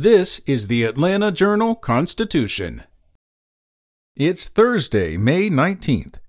This is the Atlanta Journal Constitution. It's Thursday, May 19th.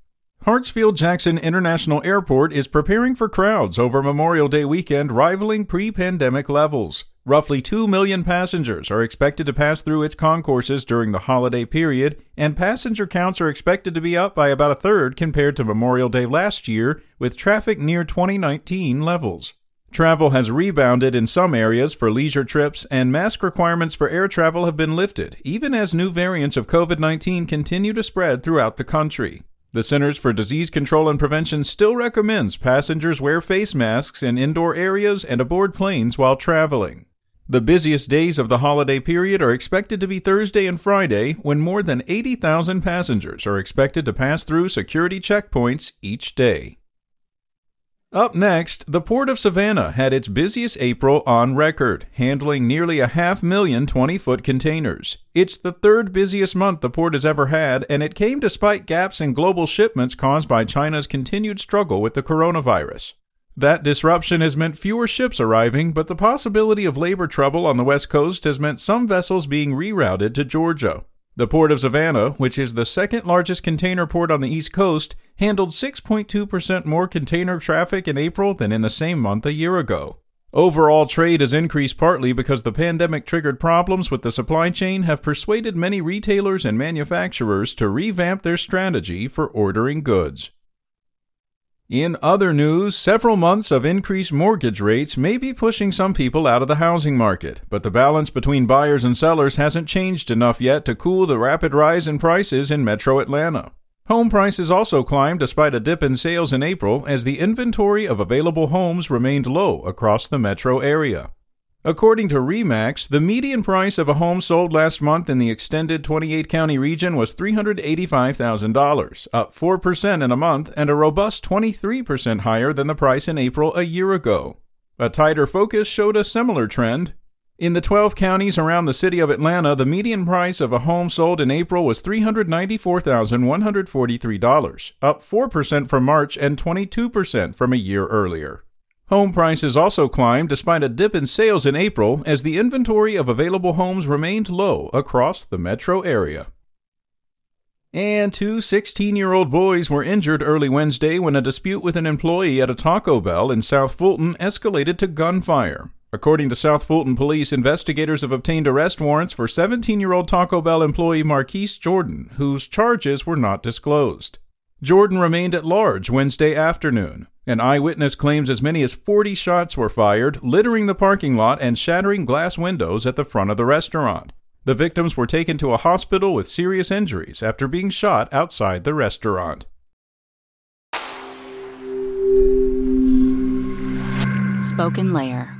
Hartsfield Jackson International Airport is preparing for crowds over Memorial Day weekend rivaling pre pandemic levels. Roughly 2 million passengers are expected to pass through its concourses during the holiday period, and passenger counts are expected to be up by about a third compared to Memorial Day last year, with traffic near 2019 levels. Travel has rebounded in some areas for leisure trips, and mask requirements for air travel have been lifted, even as new variants of COVID 19 continue to spread throughout the country. The Centers for Disease Control and Prevention still recommends passengers wear face masks in indoor areas and aboard planes while traveling. The busiest days of the holiday period are expected to be Thursday and Friday, when more than 80,000 passengers are expected to pass through security checkpoints each day. Up next, the Port of Savannah had its busiest April on record, handling nearly a half million 20 foot containers. It's the third busiest month the port has ever had, and it came despite gaps in global shipments caused by China's continued struggle with the coronavirus. That disruption has meant fewer ships arriving, but the possibility of labor trouble on the West Coast has meant some vessels being rerouted to Georgia. The Port of Savannah, which is the second largest container port on the East Coast, handled 6.2% more container traffic in April than in the same month a year ago. Overall trade has increased partly because the pandemic triggered problems with the supply chain have persuaded many retailers and manufacturers to revamp their strategy for ordering goods. In other news, several months of increased mortgage rates may be pushing some people out of the housing market, but the balance between buyers and sellers hasn't changed enough yet to cool the rapid rise in prices in metro Atlanta. Home prices also climbed despite a dip in sales in April as the inventory of available homes remained low across the metro area. According to REMAX, the median price of a home sold last month in the extended 28 county region was $385,000, up 4% in a month and a robust 23% higher than the price in April a year ago. A tighter focus showed a similar trend. In the 12 counties around the city of Atlanta, the median price of a home sold in April was $394,143, up 4% from March and 22% from a year earlier. Home prices also climbed despite a dip in sales in April as the inventory of available homes remained low across the metro area. And two 16 year old boys were injured early Wednesday when a dispute with an employee at a Taco Bell in South Fulton escalated to gunfire. According to South Fulton police, investigators have obtained arrest warrants for 17 year old Taco Bell employee Marquise Jordan, whose charges were not disclosed. Jordan remained at large Wednesday afternoon. An eyewitness claims as many as 40 shots were fired, littering the parking lot and shattering glass windows at the front of the restaurant. The victims were taken to a hospital with serious injuries after being shot outside the restaurant. Spoken Layer